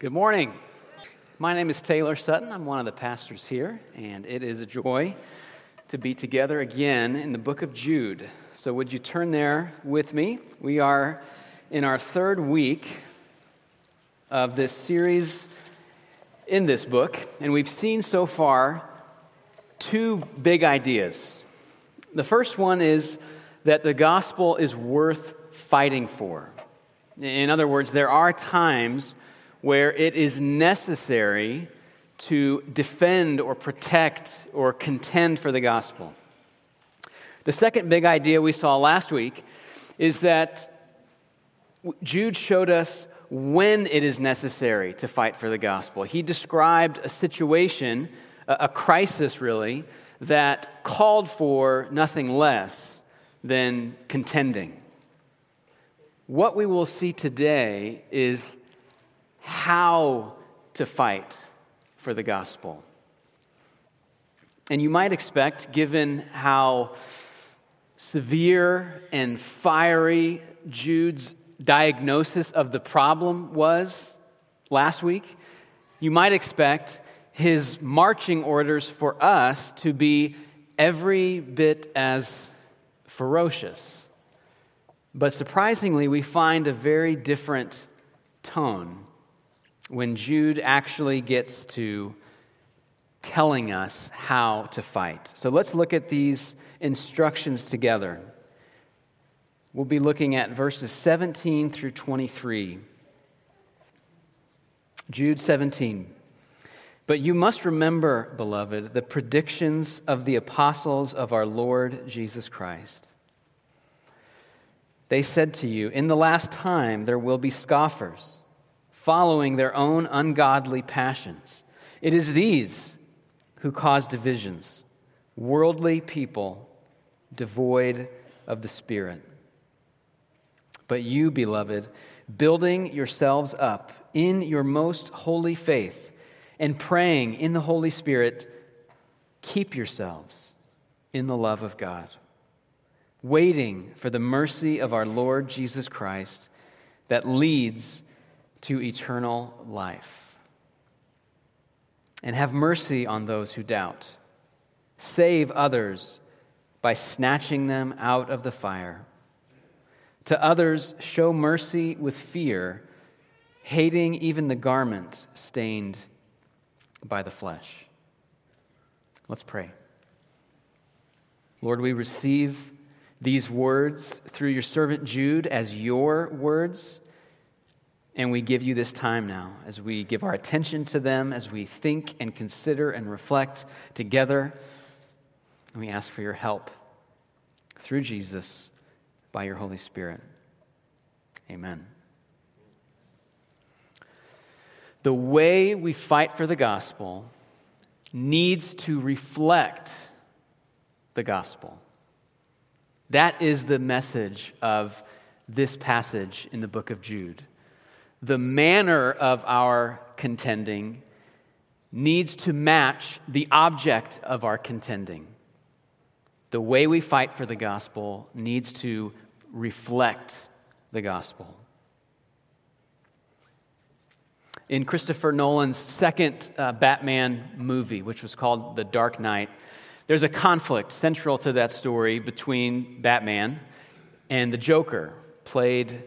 Good morning. My name is Taylor Sutton. I'm one of the pastors here, and it is a joy to be together again in the book of Jude. So, would you turn there with me? We are in our third week of this series in this book, and we've seen so far two big ideas. The first one is that the gospel is worth fighting for. In other words, there are times where it is necessary to defend or protect or contend for the gospel. The second big idea we saw last week is that Jude showed us when it is necessary to fight for the gospel. He described a situation, a crisis really, that called for nothing less than contending. What we will see today is how to fight for the gospel. And you might expect, given how severe and fiery Jude's diagnosis of the problem was last week, you might expect his marching orders for us to be every bit as ferocious. But surprisingly, we find a very different tone when Jude actually gets to telling us how to fight. So let's look at these instructions together. We'll be looking at verses 17 through 23. Jude 17. But you must remember, beloved, the predictions of the apostles of our Lord Jesus Christ. They said to you, In the last time there will be scoffers, following their own ungodly passions. It is these who cause divisions, worldly people devoid of the Spirit. But you, beloved, building yourselves up in your most holy faith and praying in the Holy Spirit, keep yourselves in the love of God waiting for the mercy of our Lord Jesus Christ that leads to eternal life. And have mercy on those who doubt. Save others by snatching them out of the fire. To others, show mercy with fear, hating even the garment stained by the flesh. Let's pray. Lord, we receive these words through your servant Jude as your words. And we give you this time now as we give our attention to them, as we think and consider and reflect together. And we ask for your help through Jesus by your Holy Spirit. Amen. The way we fight for the gospel needs to reflect the gospel. That is the message of this passage in the book of Jude. The manner of our contending needs to match the object of our contending. The way we fight for the gospel needs to reflect the gospel. In Christopher Nolan's second uh, Batman movie, which was called The Dark Knight, there's a conflict central to that story between Batman and the Joker, played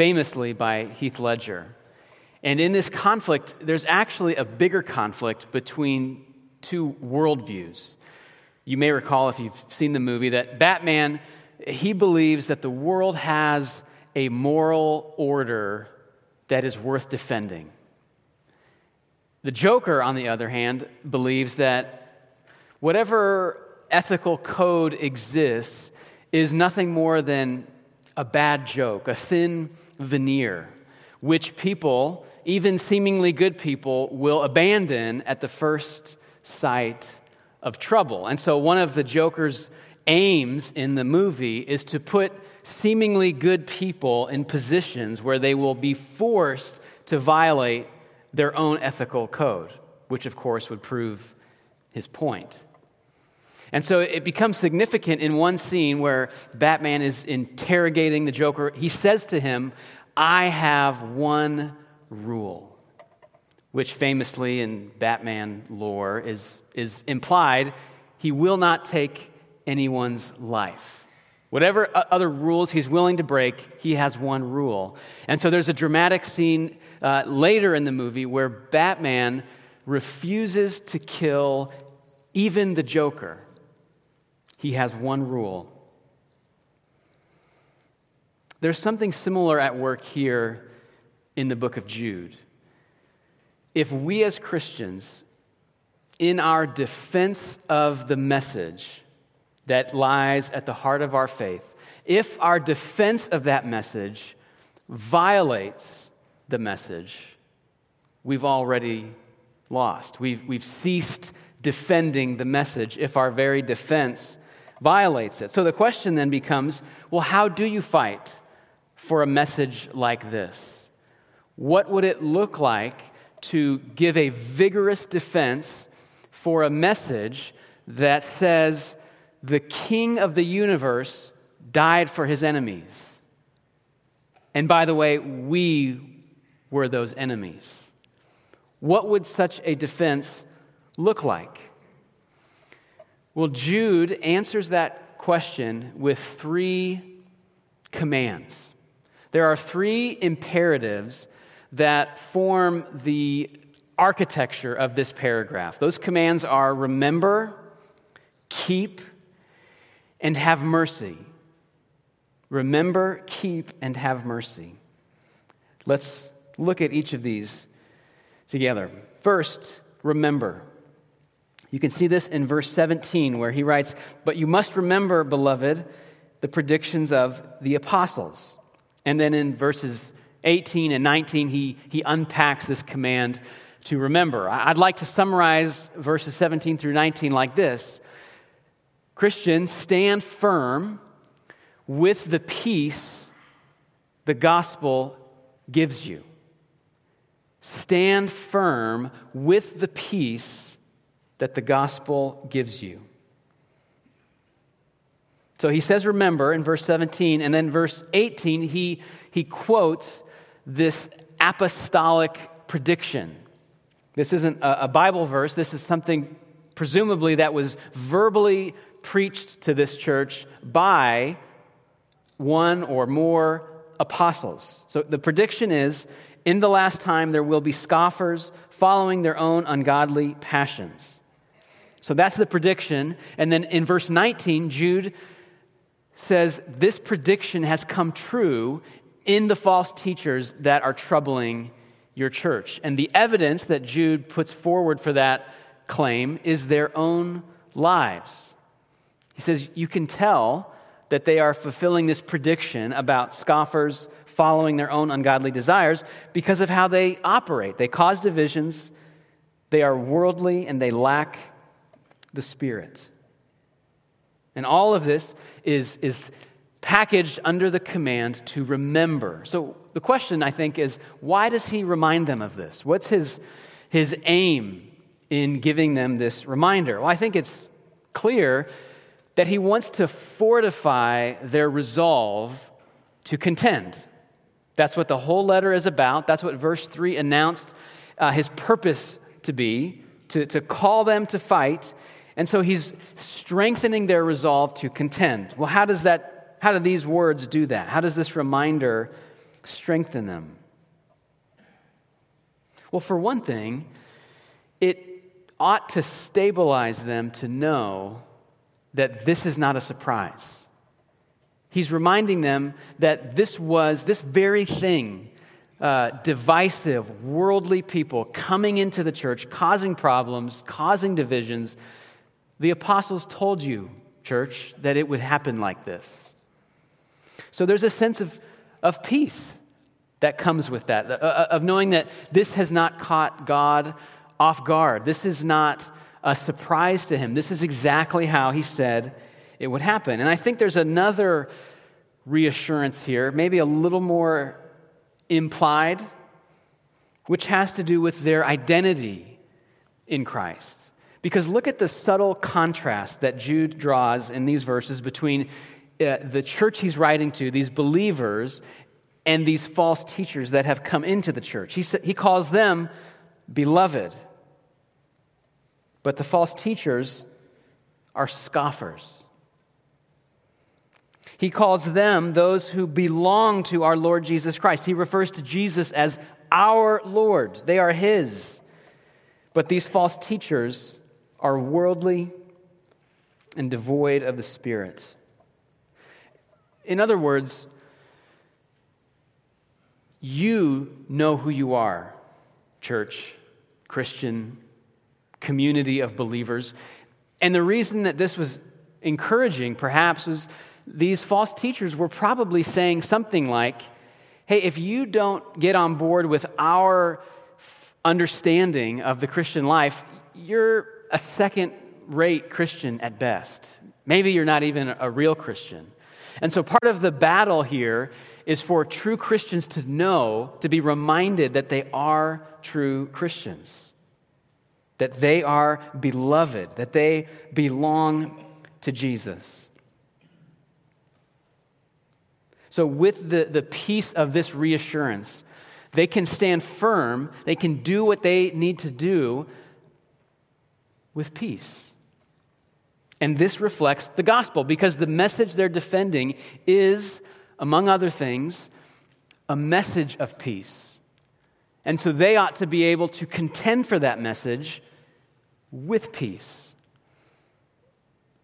famously by Heath Ledger. And in this conflict, there's actually a bigger conflict between two worldviews. You may recall, if you've seen the movie, that Batman, he believes that the world has a moral order that is worth defending. The Joker, on the other hand, believes that Whatever ethical code exists is nothing more than a bad joke, a thin veneer, which people, even seemingly good people, will abandon at the first sight of trouble. And so, one of the Joker's aims in the movie is to put seemingly good people in positions where they will be forced to violate their own ethical code, which, of course, would prove his point. And so it becomes significant in one scene where Batman is interrogating the Joker. He says to him, I have one rule. which famously in Batman lore is, is implied, he will not take anyone's life. Whatever other rules he's willing to break, he has one rule. And so there's a dramatic scene uh, later in the movie where Batman refuses to kill even the Joker. He has one rule. There's something similar at work here in the book of Jude. If we as Christians, in our defense of the message, that lies at the heart of our faith, if our defense of that message violates the message, we've already lost. We've, we've ceased defending the message if our very defense violates it. So the question then becomes well, how do you fight for a message like this? What would it look like to give a vigorous defense for a message that says, the king of the universe died for his enemies. And by the way, we were those enemies. What would such a defense look like? Well, Jude answers that question with three commands. There are three imperatives that form the architecture of this paragraph. Those commands are remember, keep, and have mercy. Remember, keep, and have mercy. Let's look at each of these together. First, remember. You can see this in verse 17 where he writes, But you must remember, beloved, the predictions of the apostles. And then in verses 18 and 19, he, he unpacks this command to remember. I'd like to summarize verses 17 through 19 like this Christians, stand firm with the peace the gospel gives you. Stand firm with the peace that the gospel gives you. So he says, remember in verse 17, and then verse 18, he, he quotes this apostolic prediction. This isn't a, a Bible verse, this is something presumably that was verbally preached to this church by one or more apostles. So the prediction is in the last time there will be scoffers following their own ungodly passions. So that's the prediction. And then in verse 19, Jude says this prediction has come true in the false teachers that are troubling your church. And the evidence that Jude puts forward for that claim is their own lives. He says, You can tell that they are fulfilling this prediction about scoffers following their own ungodly desires because of how they operate. They cause divisions, they are worldly, and they lack the Spirit. And all of this is, is packaged under the command to remember. So the question, I think, is why does he remind them of this? What's his, his aim in giving them this reminder? Well, I think it's clear that he wants to fortify their resolve to contend. That's what the whole letter is about. That's what verse 3 announced uh, his purpose to be to, to call them to fight. And so he's strengthening their resolve to contend. Well, how does that, how do these words do that? How does this reminder strengthen them? Well, for one thing, it ought to stabilize them to know that this is not a surprise. He's reminding them that this was, this very thing, uh, divisive, worldly people coming into the church, causing problems, causing divisions. The apostles told you, church, that it would happen like this. So there's a sense of, of peace that comes with that, of knowing that this has not caught God off guard. This is not a surprise to him. This is exactly how he said it would happen. And I think there's another reassurance here, maybe a little more implied, which has to do with their identity in Christ. Because look at the subtle contrast that Jude draws in these verses between uh, the church he's writing to, these believers, and these false teachers that have come into the church. He, sa- he calls them beloved. But the false teachers are scoffers. He calls them those who belong to our Lord Jesus Christ. He refers to Jesus as our Lord, they are His. But these false teachers are worldly and devoid of the Spirit. In other words, you know who you are, church, Christian, community of believers. And the reason that this was encouraging, perhaps, was these false teachers were probably saying something like, hey, if you don't get on board with our understanding of the Christian life, you're a second rate Christian at best. Maybe you're not even a real Christian. And so part of the battle here is for true Christians to know, to be reminded that they are true Christians, that they are beloved, that they belong to Jesus. So, with the, the peace of this reassurance, they can stand firm, they can do what they need to do with peace. And this reflects the gospel because the message they're defending is, among other things, a message of peace. And so they ought to be able to contend for that message with peace.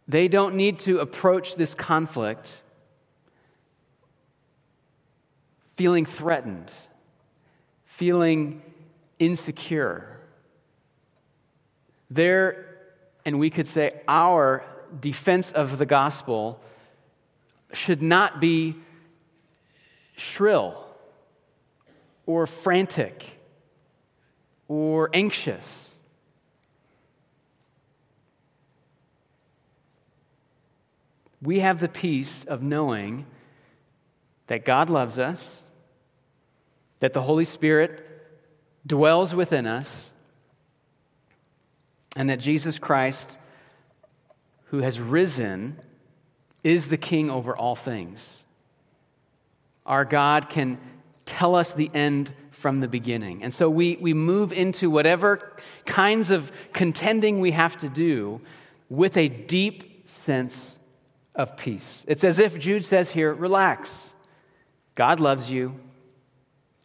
They don't need to approach this conflict feeling threatened, feeling insecure. Their and we could say our defense of the gospel should not be shrill or frantic or anxious. We have the peace of knowing that God loves us, that the Holy Spirit dwells within us, and that Jesus Christ, who has risen, is the king over all things. Our God can tell us the end from the beginning. And so we, we move into whatever kinds of contending we have to do with a deep sense of peace. It's as if Jude says here relax. God loves you,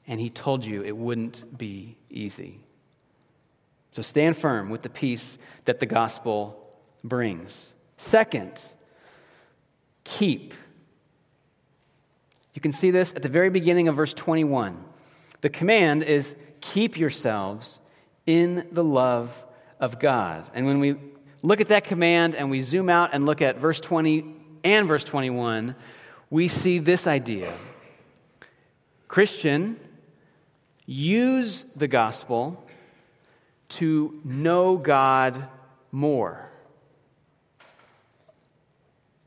and he told you it wouldn't be easy. So stand firm with the peace that the gospel brings. Second, keep. You can see this at the very beginning of verse 21. The command is keep yourselves in the love of God. And when we look at that command and we zoom out and look at verse 20 and verse 21, we see this idea Christian, use the gospel to know God more.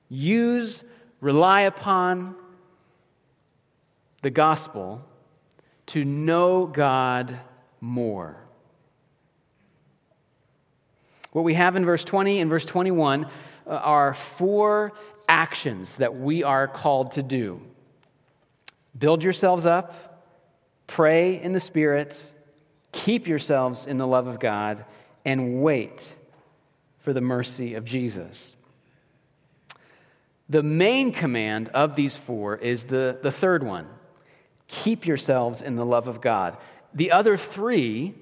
Use, rely upon the gospel to know God more. What we have in verse 20 and verse 21 uh, are four actions that we are called to do build yourselves up, pray in the Spirit Keep yourselves in the love of God and wait for the mercy of Jesus. The main command of these four is the, the third one keep yourselves in the love of God. The other three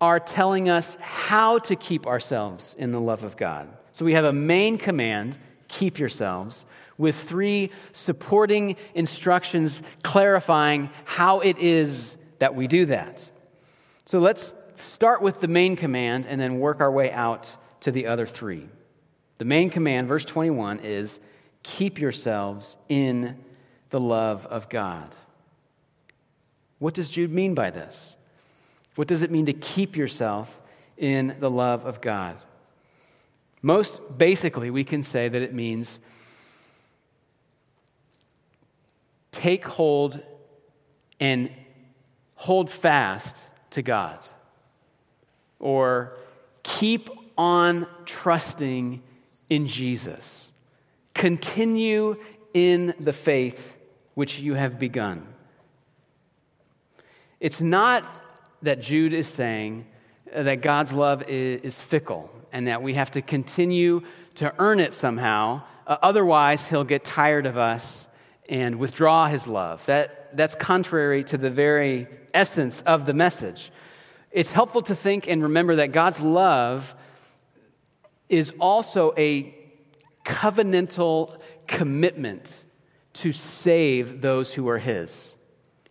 are telling us how to keep ourselves in the love of God. So we have a main command keep yourselves with three supporting instructions clarifying how it is that we do that. So let's start with the main command and then work our way out to the other three. The main command, verse 21, is keep yourselves in the love of God. What does Jude mean by this? What does it mean to keep yourself in the love of God? Most basically, we can say that it means take hold and hold fast to God. Or keep on trusting in Jesus. Continue in the faith which you have begun. It's not that Jude is saying that God's love is, fickle and that we have to continue to earn it somehow. Uh, otherwise, he'll get tired of us and withdraw his love. That, that's contrary to the very essence of the message. It's helpful to think and remember that God's love is also a covenantal commitment to save those who are his.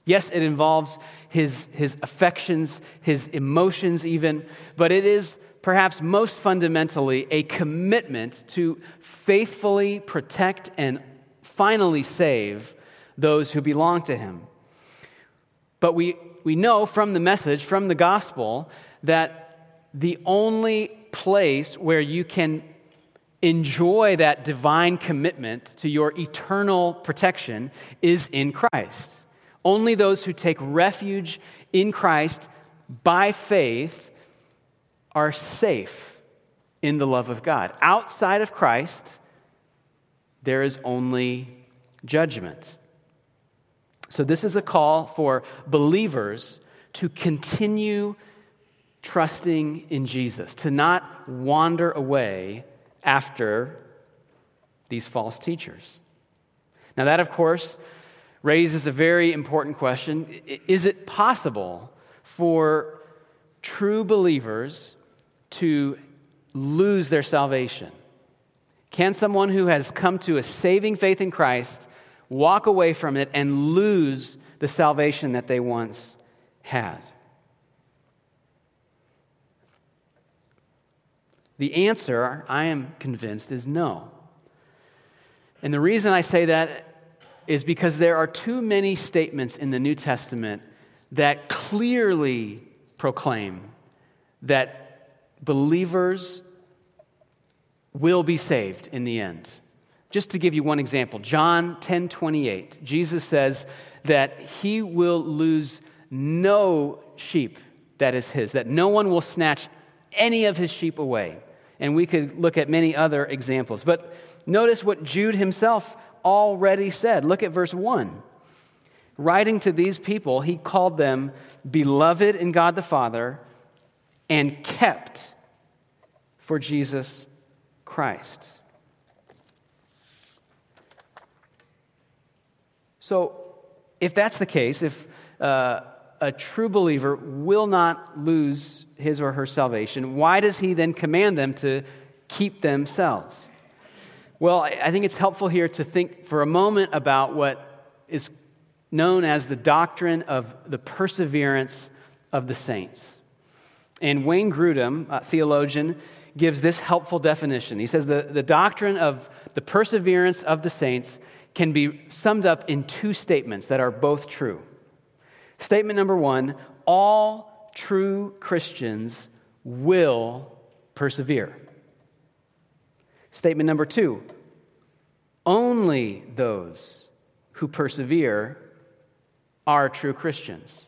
Yes, it involves his, his affections, his emotions, even, but it is perhaps most fundamentally a commitment to faithfully protect and finally save those who belong to him. But we, we know from the message, from the gospel, that the only place where you can enjoy that divine commitment to your eternal protection is in Christ. Only those who take refuge in Christ by faith are safe in the love of God. Outside of Christ, there is only judgment. So, this is a call for believers to continue trusting in Jesus, to not wander away after these false teachers. Now, that, of course, raises a very important question Is it possible for true believers to lose their salvation? Can someone who has come to a saving faith in Christ walk away from it and lose the salvation that they once had? The answer, I am convinced, is no. And the reason I say that is because there are too many statements in the New Testament that clearly proclaim that believers will be saved in the end. Just to give you one example, John 10 28, Jesus says that he will lose no sheep that is his, that no one will snatch any of his sheep away. And we could look at many other examples. But notice what Jude himself already said. Look at verse 1. Writing to these people, he called them beloved in God the Father and kept for Jesus Christ. So, if that's the case, if uh, a true believer will not lose his or her salvation, why does he then command them to keep themselves? Well, I think it's helpful here to think for a moment about what is known as the doctrine of the perseverance of the saints. And Wayne Grudem, a theologian, gives this helpful definition. He says the, the doctrine of the perseverance of the saints can be summed up in two statements that are both true. Statement number one all true Christians will persevere. Statement number two only those who persevere are true Christians.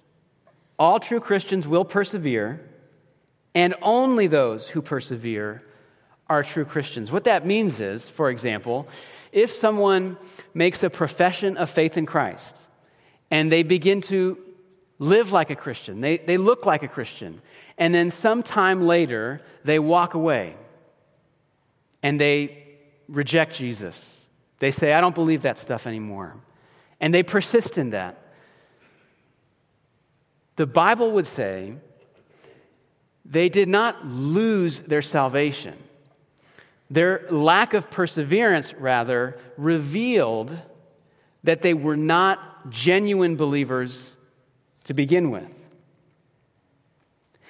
All true Christians will persevere, and only those who persevere are true Christians. What that means is, for example, if someone makes a profession of faith in Christ and they begin to live like a Christian, they, they look like a Christian, and then sometime later they walk away and they reject Jesus. They say, I don't believe that stuff anymore. And they persist in that. The Bible would say they did not lose their salvation. Their lack of perseverance, rather, revealed that they were not genuine believers to begin with.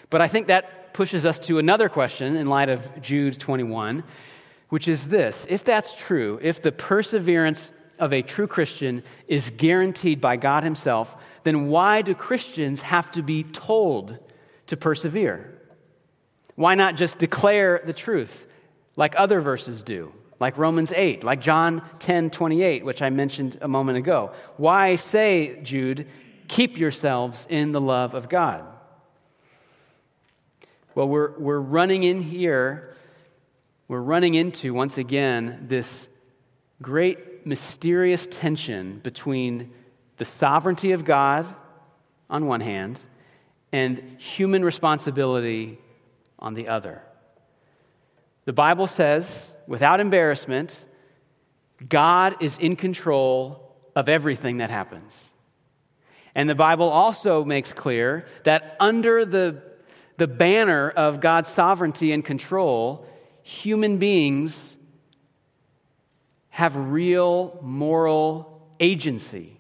But I think that pushes us to another question in light of Jude 21, which is this if that's true, if the perseverance of a true Christian is guaranteed by God Himself, then why do Christians have to be told to persevere? Why not just declare the truth like other verses do, like Romans 8, like John 10 28, which I mentioned a moment ago? Why say, Jude, keep yourselves in the love of God? Well, we're, we're running in here we're running into, once again, this great mysterious tension between the sovereignty of God on one hand and human responsibility on the other. The Bible says, without embarrassment, God is in control of everything that happens. And the Bible also makes clear that under the, the banner of God's sovereignty and control, human beings have real moral agency.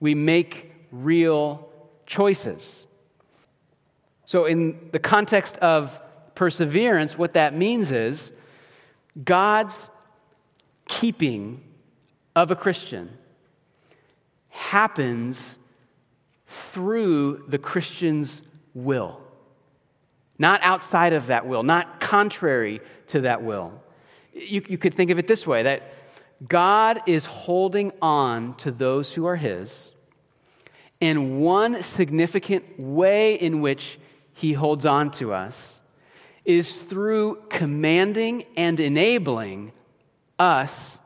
We make real choices. So, in the context of perseverance, what that means is God's keeping of a Christian happens through the Christian's will, not outside of that will, not contrary to that will. You, you could think of it this way that God is holding on to those who are His, and one significant way in which He holds on to us is through commanding and enabling us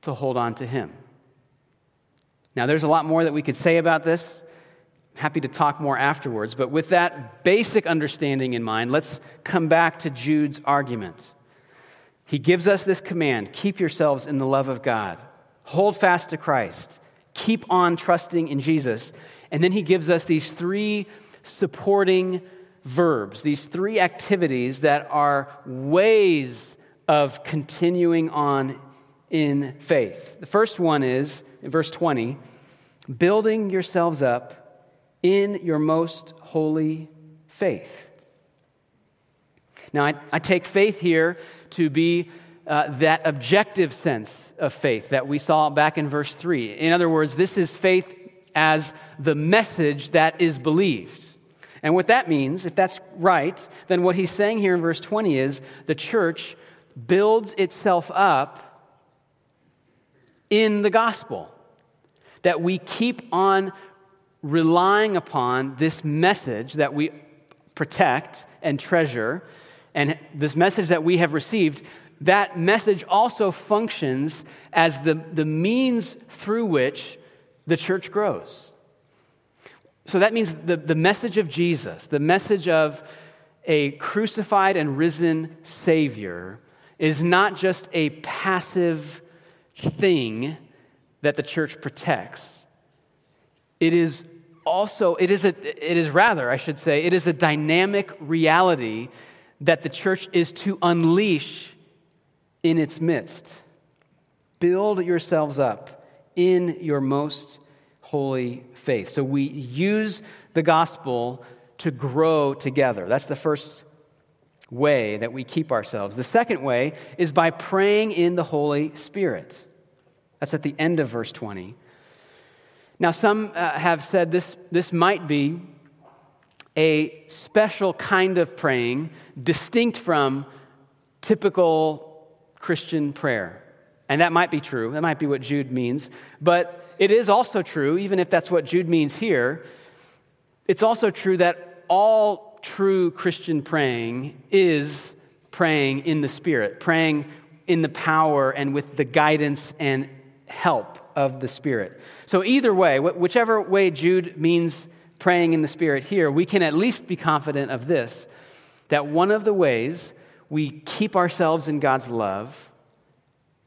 to hold on to Him. Now, there's a lot more that we could say about this. I'm happy to talk more afterwards, but with that basic understanding in mind, let's come back to Jude's argument. He gives us this command keep yourselves in the love of God, hold fast to Christ, keep on trusting in Jesus. And then he gives us these three supporting verbs, these three activities that are ways of continuing on in faith. The first one is, in verse 20, building yourselves up in your most holy faith. Now, I, I take faith here to be uh, that objective sense of faith that we saw back in verse 3. In other words, this is faith as the message that is believed. And what that means, if that's right, then what he's saying here in verse 20 is the church builds itself up in the gospel. That we keep on relying upon this message that we protect and treasure, and this message that we have received, that message also functions as the, the means through which the church grows. So that means the, the message of Jesus, the message of a crucified and risen Savior, is not just a passive thing that the church protects. It is also, it is, a, it is rather, I should say, it is a dynamic reality that the church is to unleash in its midst. Build yourselves up in your most holy faith. So we use the gospel to grow together. That's the first way that we keep ourselves. The second way is by praying in the Holy Spirit. That's at the end of verse 20. Now, some uh, have said this, this might be a special kind of praying, distinct from typical Christian prayer. And that might be true. That might be what Jude means. But it is also true, even if that's what Jude means here, it's also true that all true Christian praying is praying in the Spirit, praying in the power and with the guidance and help of the Spirit. So, either way, whichever way Jude means praying in the Spirit here, we can at least be confident of this that one of the ways we keep ourselves in God's love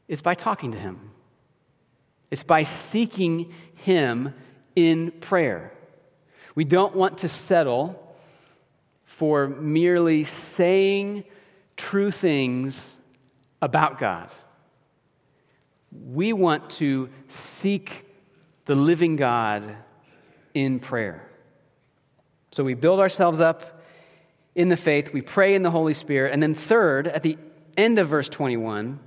is by talking to Him, it's by seeking Him in prayer. We don't want to settle for merely saying true things about God. We want to seek the living God in prayer. So we build ourselves up in the faith, we pray in the Holy Spirit, and then, third, at the end of verse 21,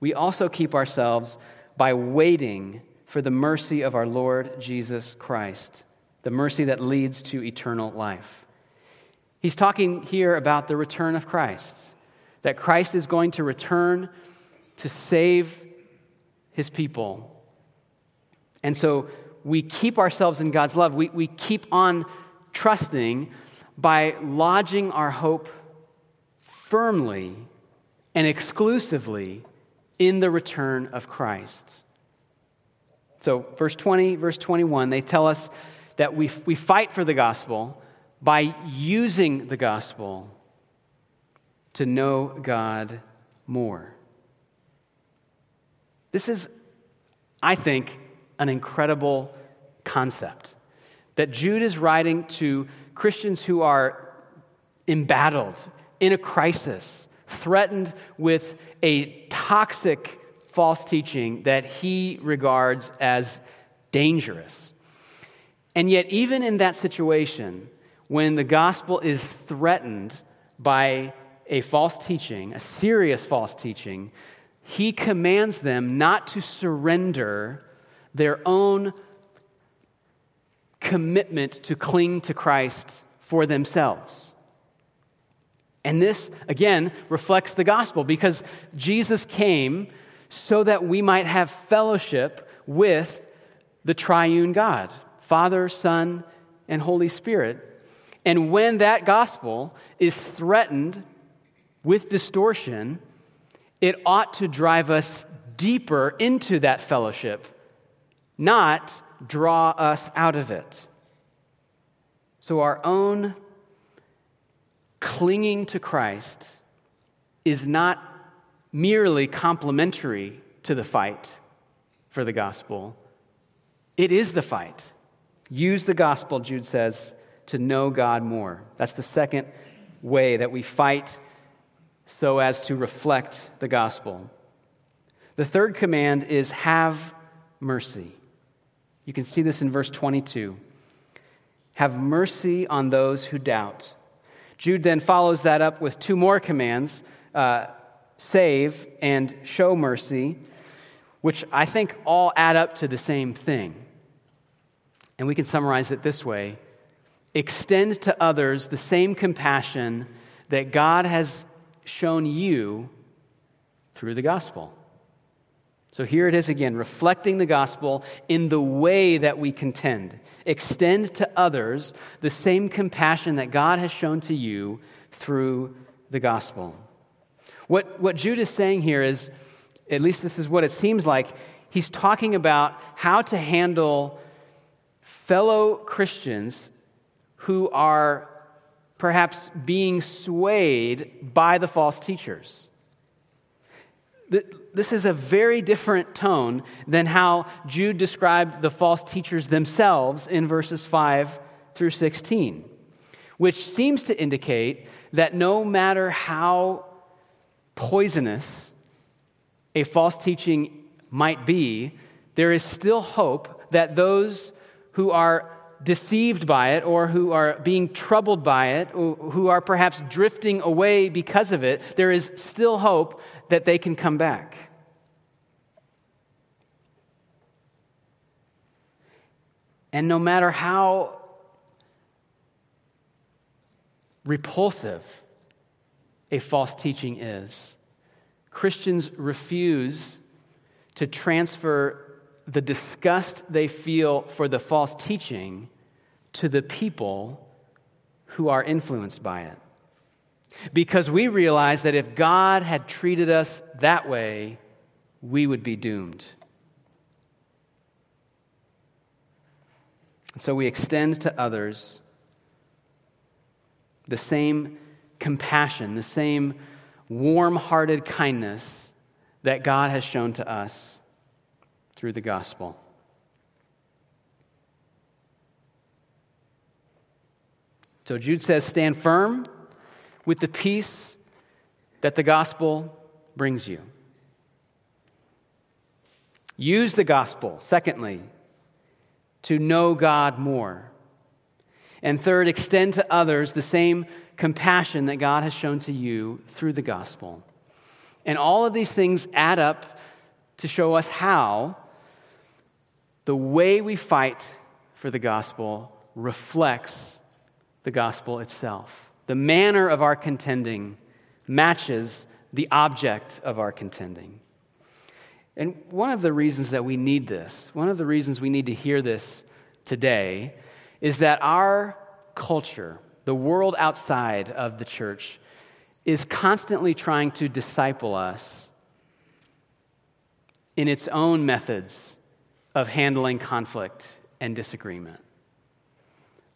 we also keep ourselves by waiting for the mercy of our Lord Jesus Christ, the mercy that leads to eternal life. He's talking here about the return of Christ, that Christ is going to return to save his people. And so we keep ourselves in God's love. We, we keep on trusting by lodging our hope firmly and exclusively in the return of Christ. So, verse 20, verse 21, they tell us that we, we fight for the gospel by using the gospel to know God more. This is, I think, an incredible concept that Jude is writing to Christians who are embattled, in a crisis, threatened with a toxic false teaching that he regards as dangerous. And yet, even in that situation, when the gospel is threatened by a false teaching, a serious false teaching, he commands them not to surrender their own commitment to cling to Christ for themselves. And this, again, reflects the gospel because Jesus came so that we might have fellowship with the triune God, Father, Son, and Holy Spirit. And when that gospel is threatened with distortion, it ought to drive us deeper into that fellowship, not draw us out of it. So, our own clinging to Christ is not merely complementary to the fight for the gospel, it is the fight. Use the gospel, Jude says, to know God more. That's the second way that we fight so as to reflect the gospel. The third command is have mercy. You can see this in verse 22. Have mercy on those who doubt. Jude then follows that up with two more commands uh, save and show mercy, which I think all add up to the same thing. And we can summarize it this way extend to others the same compassion that God has shown you through the gospel. So here it is again, reflecting the gospel in the way that we contend. Extend to others the same compassion that God has shown to you through the gospel. What, what Jude is saying here is, at least this is what it seems like, he's talking about how to handle fellow Christians who are perhaps being swayed by the false teachers. This is a very different tone than how Jude described the false teachers themselves in verses 5 through 16, which seems to indicate that no matter how poisonous a false teaching might be, there is still hope that those who are deceived by it or who are being troubled by it, who are perhaps drifting away because of it, there is still hope that they can come back. And no matter how repulsive a false teaching is, Christians refuse to transfer the disgust they feel for the false teaching to the people who are influenced by it. Because we realize that if God had treated us that way, we would be doomed. So we extend to others the same compassion, the same warm hearted kindness that God has shown to us through the gospel. So Jude says, Stand firm with the peace that the gospel brings you. Use the gospel, secondly, to know God more. And third, extend to others the same compassion that God has shown to you through the gospel. And all of these things add up to show us how the way we fight for the gospel reflects the gospel itself. The manner of our contending matches the object of our contending. And one of the reasons that we need this, one of the reasons we need to hear this today, is that our culture, the world outside of the church, is constantly trying to disciple us in its own methods of handling conflict and disagreement.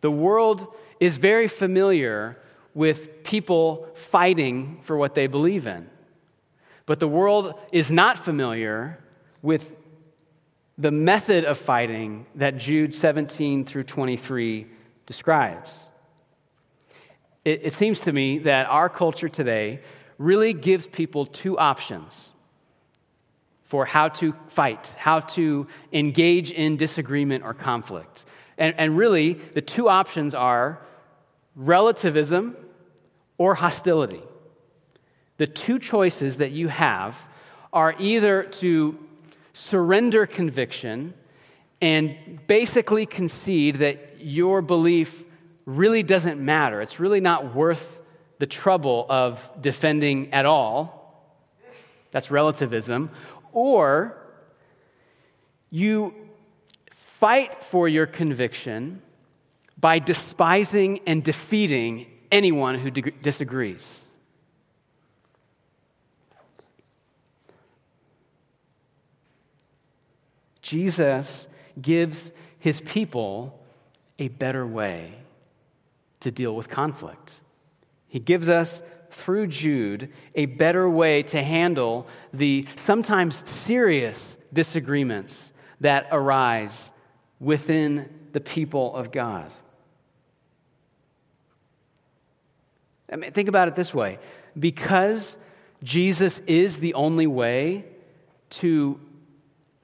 The world is very familiar with people fighting for what they believe in. But the world is not familiar with the method of fighting that Jude 17 through 23 describes. It, it, seems to me that our culture today really gives people two options for how to fight, how to engage in disagreement or conflict. And, and really, the two options are relativism or hostility. The two choices that you have are either to surrender conviction and basically concede that your belief really doesn't matter. It's really not worth the trouble of defending at all. That's relativism. Or you fight for your conviction by despising and defeating anyone who disagrees. Jesus gives his people a better way to deal with conflict. He gives us, through Jude, a better way to handle the sometimes serious disagreements that arise within the people of God. I mean, think about it this way because Jesus is the only way to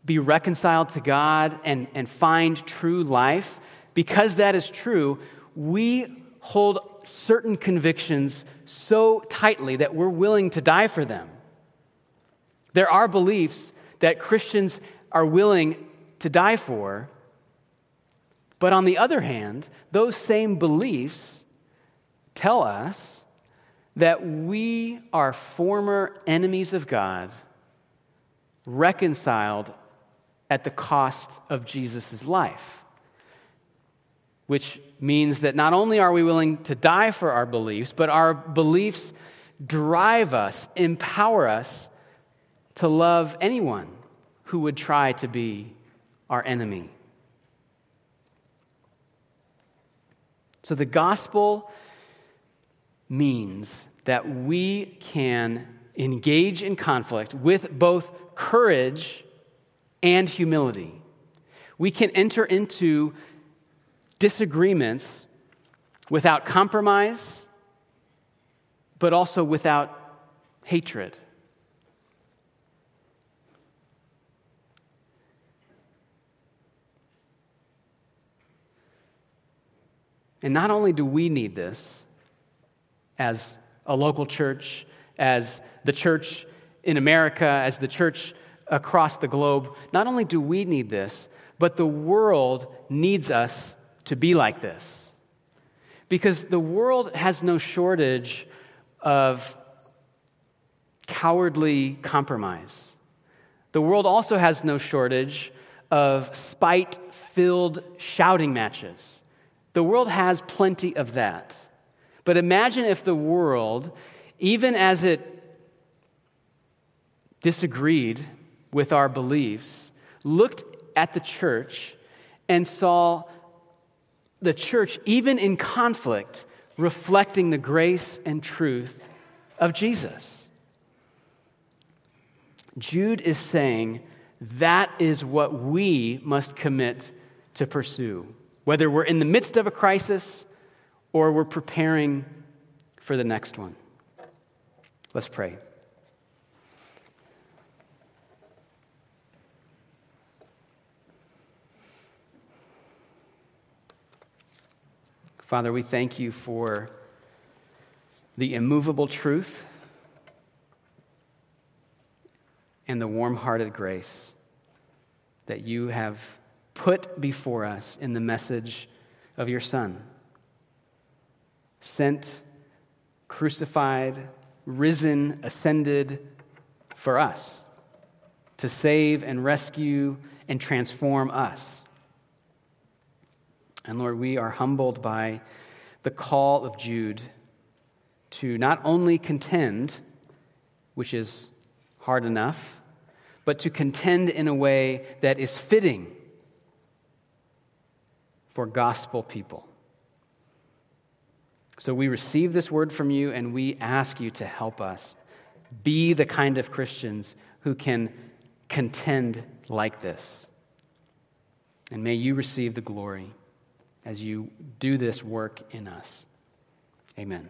be reconciled to God and, and find true life, because that is true, we hold certain convictions so tightly that we're willing to die for them. There are beliefs that Christians are willing to die for but on the other hand, those same beliefs tell us that we are former enemies of God, reconciled at the cost of Jesus' life. Which means that not only are we willing to die for our beliefs, but our beliefs drive us, empower us to love anyone who would try to be our enemy. So the gospel means that we can engage in conflict with both courage and humility. We can enter into disagreements without compromise, but also without hatred. And not only do we need this as a local church, as the church in America, as the church across the globe, not only do we need this, but the world needs us to be like this. Because the world has no shortage of cowardly compromise. The world also has no shortage of spite filled shouting matches. The world has plenty of that. But imagine if the world, even as it disagreed with our beliefs, looked at the church and saw the church, even in conflict, reflecting the grace and truth of Jesus. Jude is saying that is what we must commit to pursue whether we're in the midst of a crisis or we're preparing for the next one. Let's pray. Father, we thank you for the immovable truth and the warm hearted grace that you have put before us in the message of your Son. Sent, crucified, risen, ascended for us to save and rescue and transform us. And Lord, we are humbled by the call of Jude to not only contend, which is hard enough, but to contend in a way that is fitting for gospel people. So we receive this word from you and we ask you to help us be the kind of Christians who can contend like this. And may you receive the glory as you do this work in us. Amen.